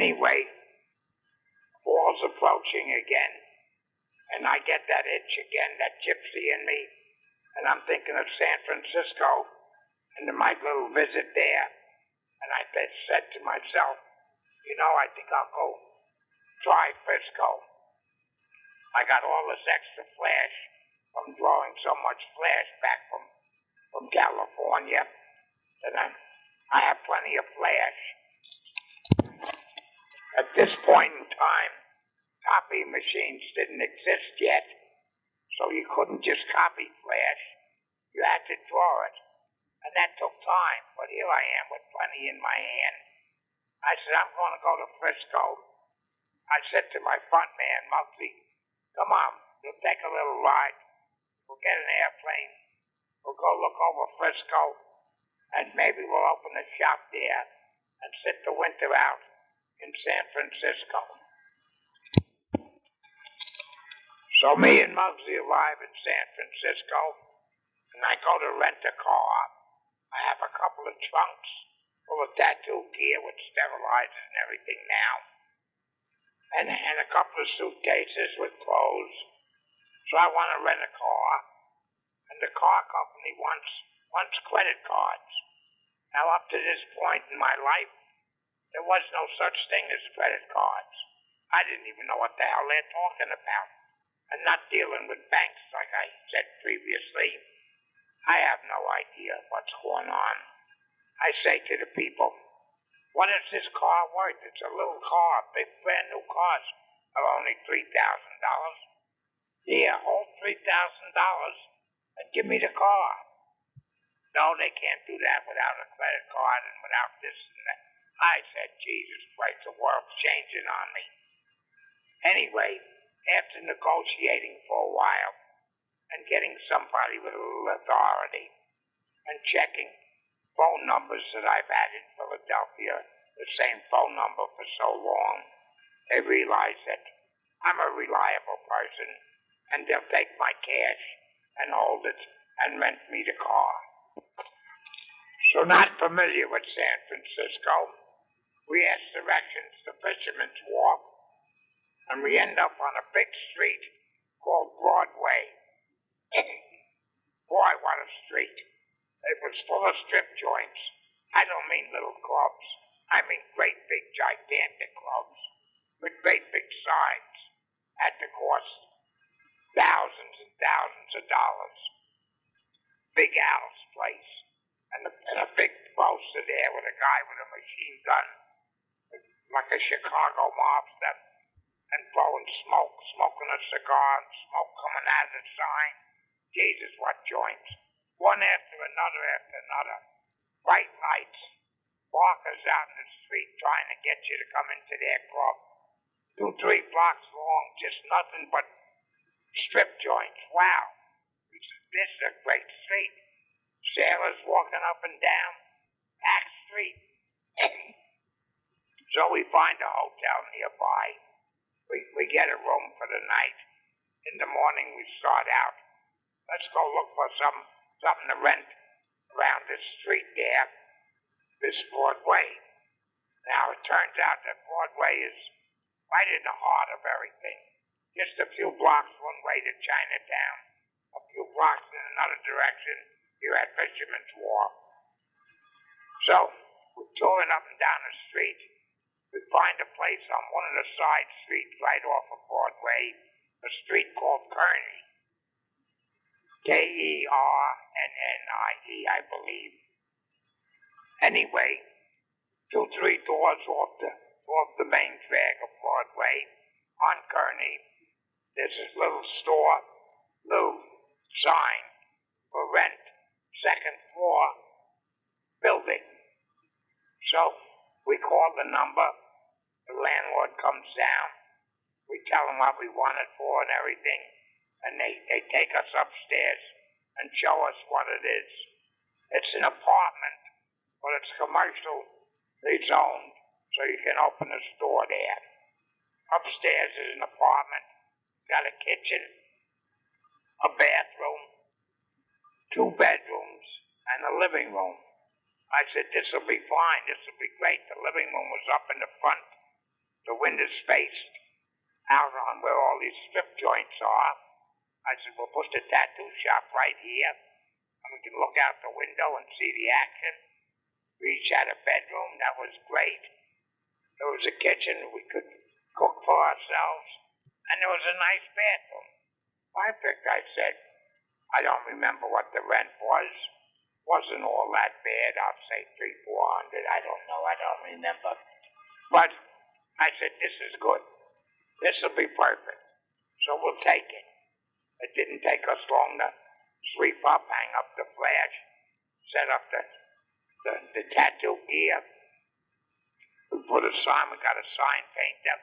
Anyway, fall's approaching again, and I get that itch again, that gypsy in me, and I'm thinking of San Francisco and my little visit there. And I said to myself, you know, I think I'll go try Frisco. I got all this extra flash from drawing so much flash back from, from California that I, I have plenty of flash. At this point in time, copy machines didn't exist yet, so you couldn't just copy flash. You had to draw it. And that took time, but here I am with plenty in my hand. I said, I'm going to go to Frisco. I said to my front man, Muggsy, come on, we'll take a little ride. We'll get an airplane. We'll go look over Frisco, and maybe we'll open a shop there and sit the winter out in San Francisco. So me and Muggsy arrive in San Francisco, and I go to rent a car. I have a couple of trunks full of tattoo gear with sterilizers and everything now, and, and a couple of suitcases with clothes. So I want to rent a car, and the car company wants wants credit cards. Now, up to this point in my life, there was no such thing as credit cards. I didn't even know what the hell they're talking about. And not dealing with banks like I said previously, I have no idea what's going on. I say to the people, what is this car worth? It's a little car, big brand new cars are only $3,000. Here, hold $3,000 and give me the car. No, they can't do that without a credit card and without this and that. I said, Jesus Christ, the world's changing on me. Anyway, after negotiating for a while and getting somebody with a little authority and checking phone numbers that I've had in Philadelphia, the same phone number for so long, they realize that I'm a reliable person and they'll take my cash and hold it and rent me the car. So, not familiar with San Francisco, we ask directions to Fisherman's Wharf, and we end up on a big street called Broadway. Boy, what a street! It was full of strip joints. I don't mean little clubs. I mean great big gigantic clubs with great big signs at the cost thousands and thousands of dollars. Big Al's place and a, and a big poster there with a guy with a machine gun, like a Chicago mobster, and blowing smoke, smoking a cigar, and smoke coming out of the sign. Jesus, what joints! One after another after another. Bright lights, walkers out in the street trying to get you to come into their club. Two, three blocks long, just nothing but strip joints. Wow. This is, a great street sailors walking up and down Pack Street. so we find a hotel nearby. We, we get a room for the night. In the morning, we start out. Let's go look for some something to rent around this street there, this Broadway. Now, it turns out that Broadway is right in the heart of everything. Just a few blocks one way to Chinatown, a few blocks in another direction here at Fisherman's Wharf. So, we're touring up and down the street. We find a place on one of the side streets right off of Broadway, a street called Kearny. K E R N N I E, I believe. Anyway, two, three doors off the, off the main drag of Broadway on Kearny, there's this little store, little sign for rent second floor building. So we call the number, the landlord comes down, we tell him what we want it for and everything, and they, they take us upstairs and show us what it is. It's an apartment, but it's commercial, it's owned, so you can open a store there. Upstairs is an apartment, got a kitchen, a bathroom, two bedrooms, and a living room. I said, this will be fine, this will be great. The living room was up in the front, the windows faced out on where all these strip joints are. I said, we'll put the tattoo shop right here, and we can look out the window and see the action. We each had a bedroom, that was great. There was a kitchen, we could cook for ourselves, and there was a nice bathroom. I think I said, I don't remember what the rent was. Wasn't all that bad. I'll say three, four hundred. I don't know. I don't remember. But I said, this is good. This will be perfect. So we'll take it. It didn't take us long to sweep up, hang up the flash, set up the, the, the tattoo gear. We put a sign, we got a sign painter.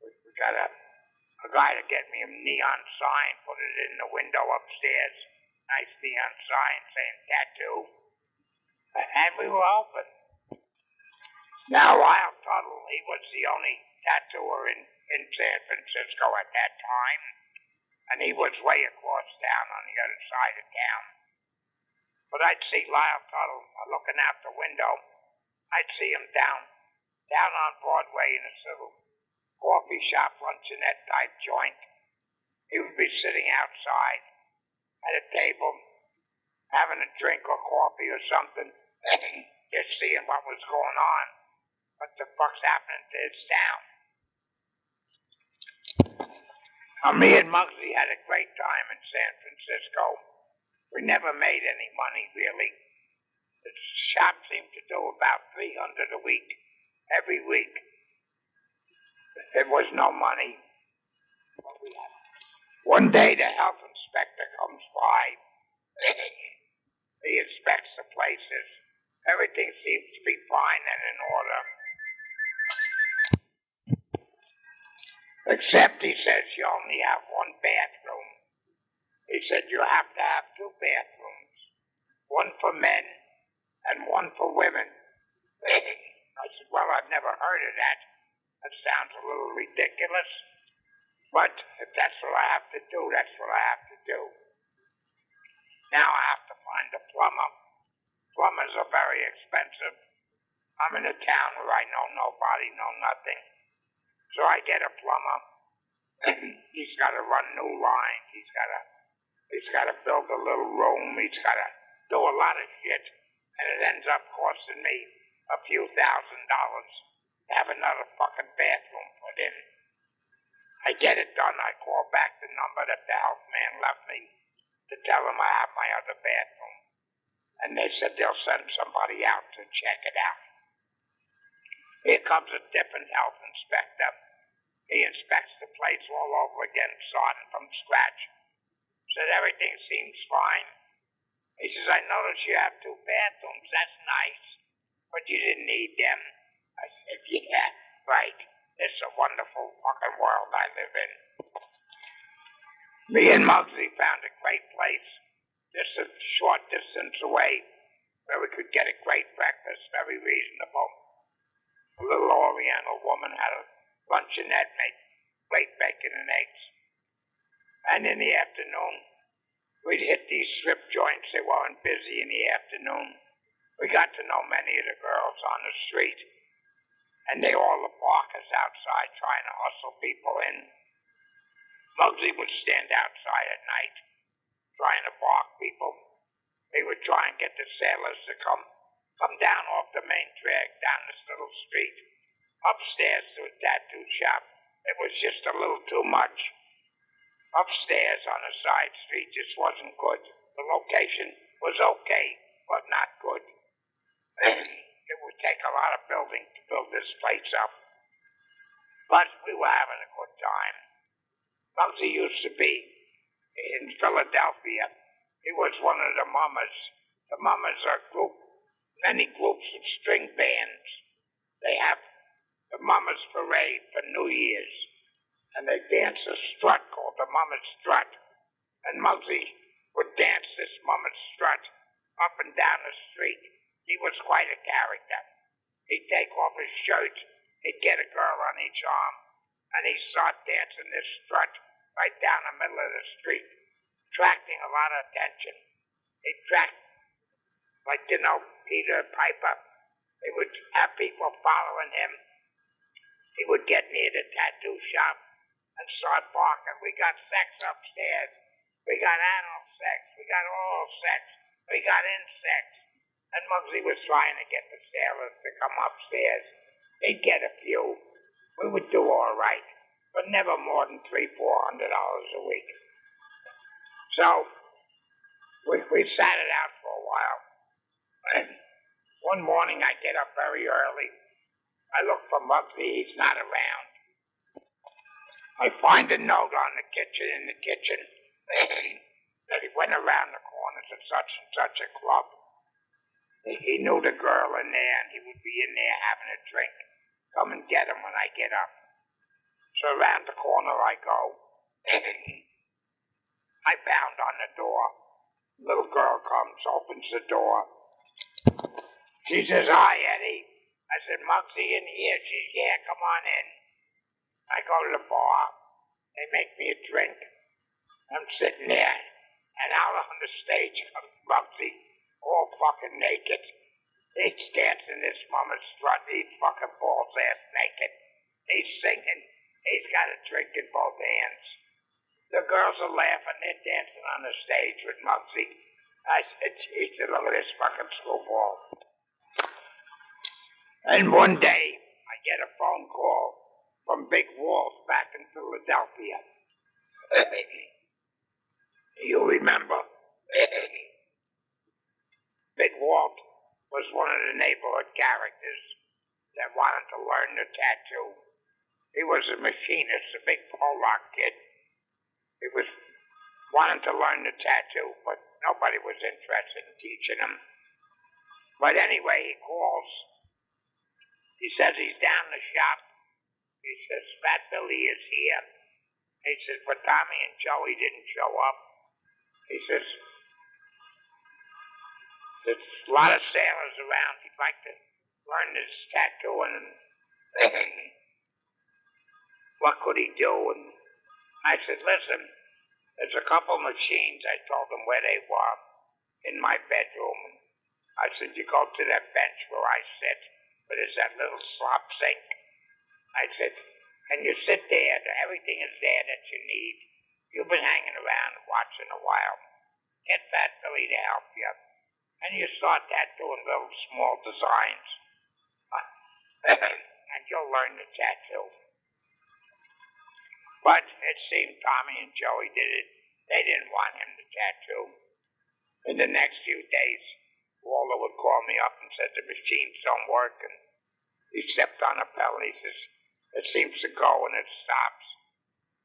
We, we got a, a guy to get me a neon sign, put it in the window upstairs. Nice neon sign saying tattoo. And we were open. Now, Lyle Tuttle, he was the only tattooer in, in San Francisco at that time, and he was way across town on the other side of town. But I'd see Lyle Tuttle looking out the window. I'd see him down, down on Broadway in this little coffee shop, luncheonette type joint. He would be sitting outside at a table, having a drink or coffee or something, just seeing what was going on what the fuck's happening to his town. Now, me and Muggsy had a great time in San Francisco. We never made any money, really. The shop seemed to do about 300 a week, every week. There was no money. One day the health inspector comes by. he inspects the places. Everything seems to be fine and in order. Except he says you only have one bathroom. He said you have to have two bathrooms, one for men and one for women. I said, well, I've never heard of that. That sounds a little ridiculous. But if that's what I have to do, that's what I have to do. Now I have to find a plumber. Plumbers are very expensive. I'm in a town where I know nobody, know nothing. So I get a plumber. he's got to run new lines. He's got to he's got to build a little room. He's got to do a lot of shit, and it ends up costing me a few thousand dollars to have another fucking bathroom put in. I get it done. I call back the number that the health man left me to tell him I have my other bathroom. And they said they'll send somebody out to check it out. Here comes a different health inspector. He inspects the place all over again, starting from scratch. Said everything seems fine. He says, I notice you have two bathrooms. That's nice. But you didn't need them. I said, yeah, right. It's a wonderful fucking world I live in. Me and Muggsy found a great place, just a short distance away, where we could get a great breakfast, very reasonable. A little Oriental woman had a luncheonette made great bacon and eggs. And in the afternoon, we'd hit these strip joints. They weren't busy in the afternoon. We got to know many of the girls on the street. And they all the barkers outside trying to hustle people in. Muggsy would stand outside at night trying to bark people. They would try and get the sailors to come come down off the main drag down this little street upstairs to a tattoo shop. It was just a little too much. Upstairs on a side street just wasn't good. The location was okay, but not good. it would take a lot of building to build this place up. But we were having a good time. Muggsy used to be in Philadelphia. He was one of the mummers. The mummers are a group, many groups of string bands. They have the Mummers Parade for New Year's, and they danced a strut called the Mummers Strut. And Muggsy would dance this Mummers Strut up and down the street. He was quite a character. He'd take off his shirt, he'd get a girl on each arm, and he'd start dancing this strut right down the middle of the street, attracting a lot of attention. He'd attract, like, you know, Peter Piper. He would have people following him he would get near the tattoo shop and start barking. We got sex upstairs. We got anal sex. We got oral sex. We got insects. And Muggsy was trying to get the sailors to come upstairs. They'd get a few. We would do all right, but never more than three, four hundred dollars a week. So we, we sat it out for a while. One morning I get up very early. I look for Muggsy, he's not around. I find a note on the kitchen in the kitchen that he went around the corner to such and such a club. He, he knew the girl in there and he would be in there having a drink. Come and get him when I get up. So around the corner I go. I pound on the door. Little girl comes, opens the door. She says, Hi, Eddie. I said, Muggsy in here. She says, Yeah, come on in. I go to the bar. They make me a drink. I'm sitting there, and out on the stage comes Muggsy, all fucking naked. He's dancing this mummer strut. He's fucking balls ass naked. He's singing. He's got a drink in both hands. The girls are laughing. They're dancing on the stage with Muggsy. I said, Jesus, look at this fucking screwball. And one day, I get a phone call from Big Walt back in Philadelphia. you remember? Big Walt was one of the neighborhood characters that wanted to learn the tattoo. He was a machinist, a big Pollock kid. He was wanting to learn the tattoo, but nobody was interested in teaching him. But anyway, he calls. He says he's down the shop. He says Fat Billy is here. He says, but Tommy and Joey didn't show up. He says, there's a lot of sailors around. He'd like to learn this tattooing and what could he do? And I said, listen, there's a couple machines. I told them where they were in my bedroom. I said, you go to that bench where I sit, but there's that little slop sink. I said, and you sit there, everything is there that you need. You've been hanging around watching a while. Get Fat Billy to help you. And you start that doing little small designs. and you'll learn the tattoo. But it seemed Tommy and Joey did it. They didn't want him to tattoo. In the next few days, Walter would call me up and said the machines don't work. And he stepped on a pedal and he says, it seems to go and it stops.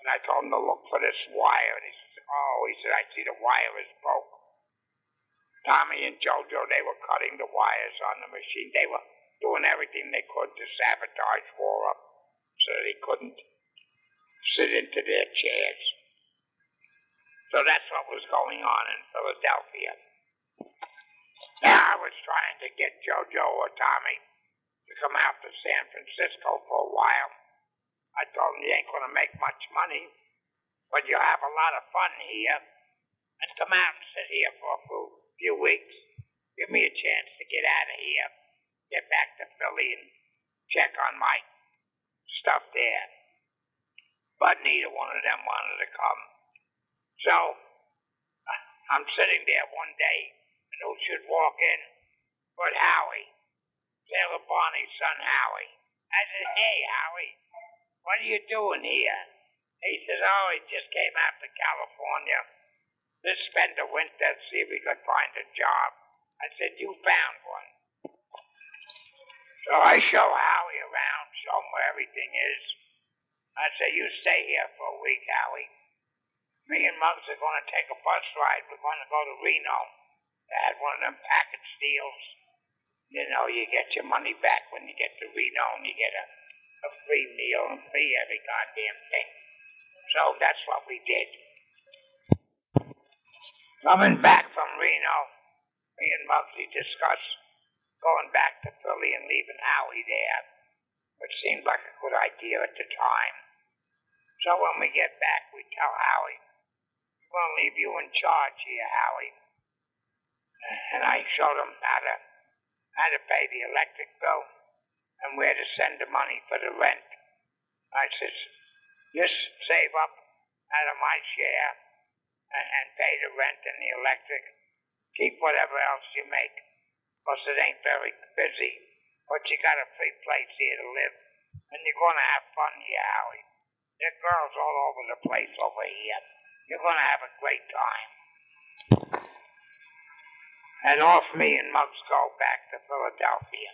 And I told him to look for this wire. And he says, oh, he said, I see the wire is broke. Tommy and Jojo, they were cutting the wires on the machine. They were doing everything they could to sabotage Wara so that he couldn't sit into their chairs. So that's what was going on in Philadelphia. Now I was trying to get Jojo or Tommy to come out to San Francisco for a while. I told him you ain't going to make much money, but you'll have a lot of fun here. And come out and sit here for a few weeks. Give me a chance to get out of here, get back to Philly and check on my stuff there. But neither one of them wanted to come. So I'm sitting there one day, and who should walk in but Howie. Sailor Barney's son Howie. I said, hey, Howie, what are you doing here? He says, oh, he just came out to California to spend the winter, and see if he could find a job. I said, you found one. So I show Howie around, show him where everything is. I say, you stay here for a week, Howie. Me and Muggs are going to take a bus ride. We're going to go to Reno. They had one of them package deals. You know, you get your money back when you get to Reno and you get a, a free meal and free every goddamn thing. So that's what we did. Coming back from Reno, me and Muggsy discussed going back to Philly and leaving Howie there, which seemed like a good idea at the time. So when we get back, we tell Howie, we're going to leave you in charge here, Howie. And I showed him how to how to pay the electric bill and where to send the money for the rent. I says, just save up out of my share and, pay the rent and the electric. Keep whatever else you make, 'cause it ain't very busy. But you got a free place here to live, and you're gonna have fun here, Howie. There are girls all over the place over here. You're gonna have a great time. And off me and Muggs go back to Philadelphia.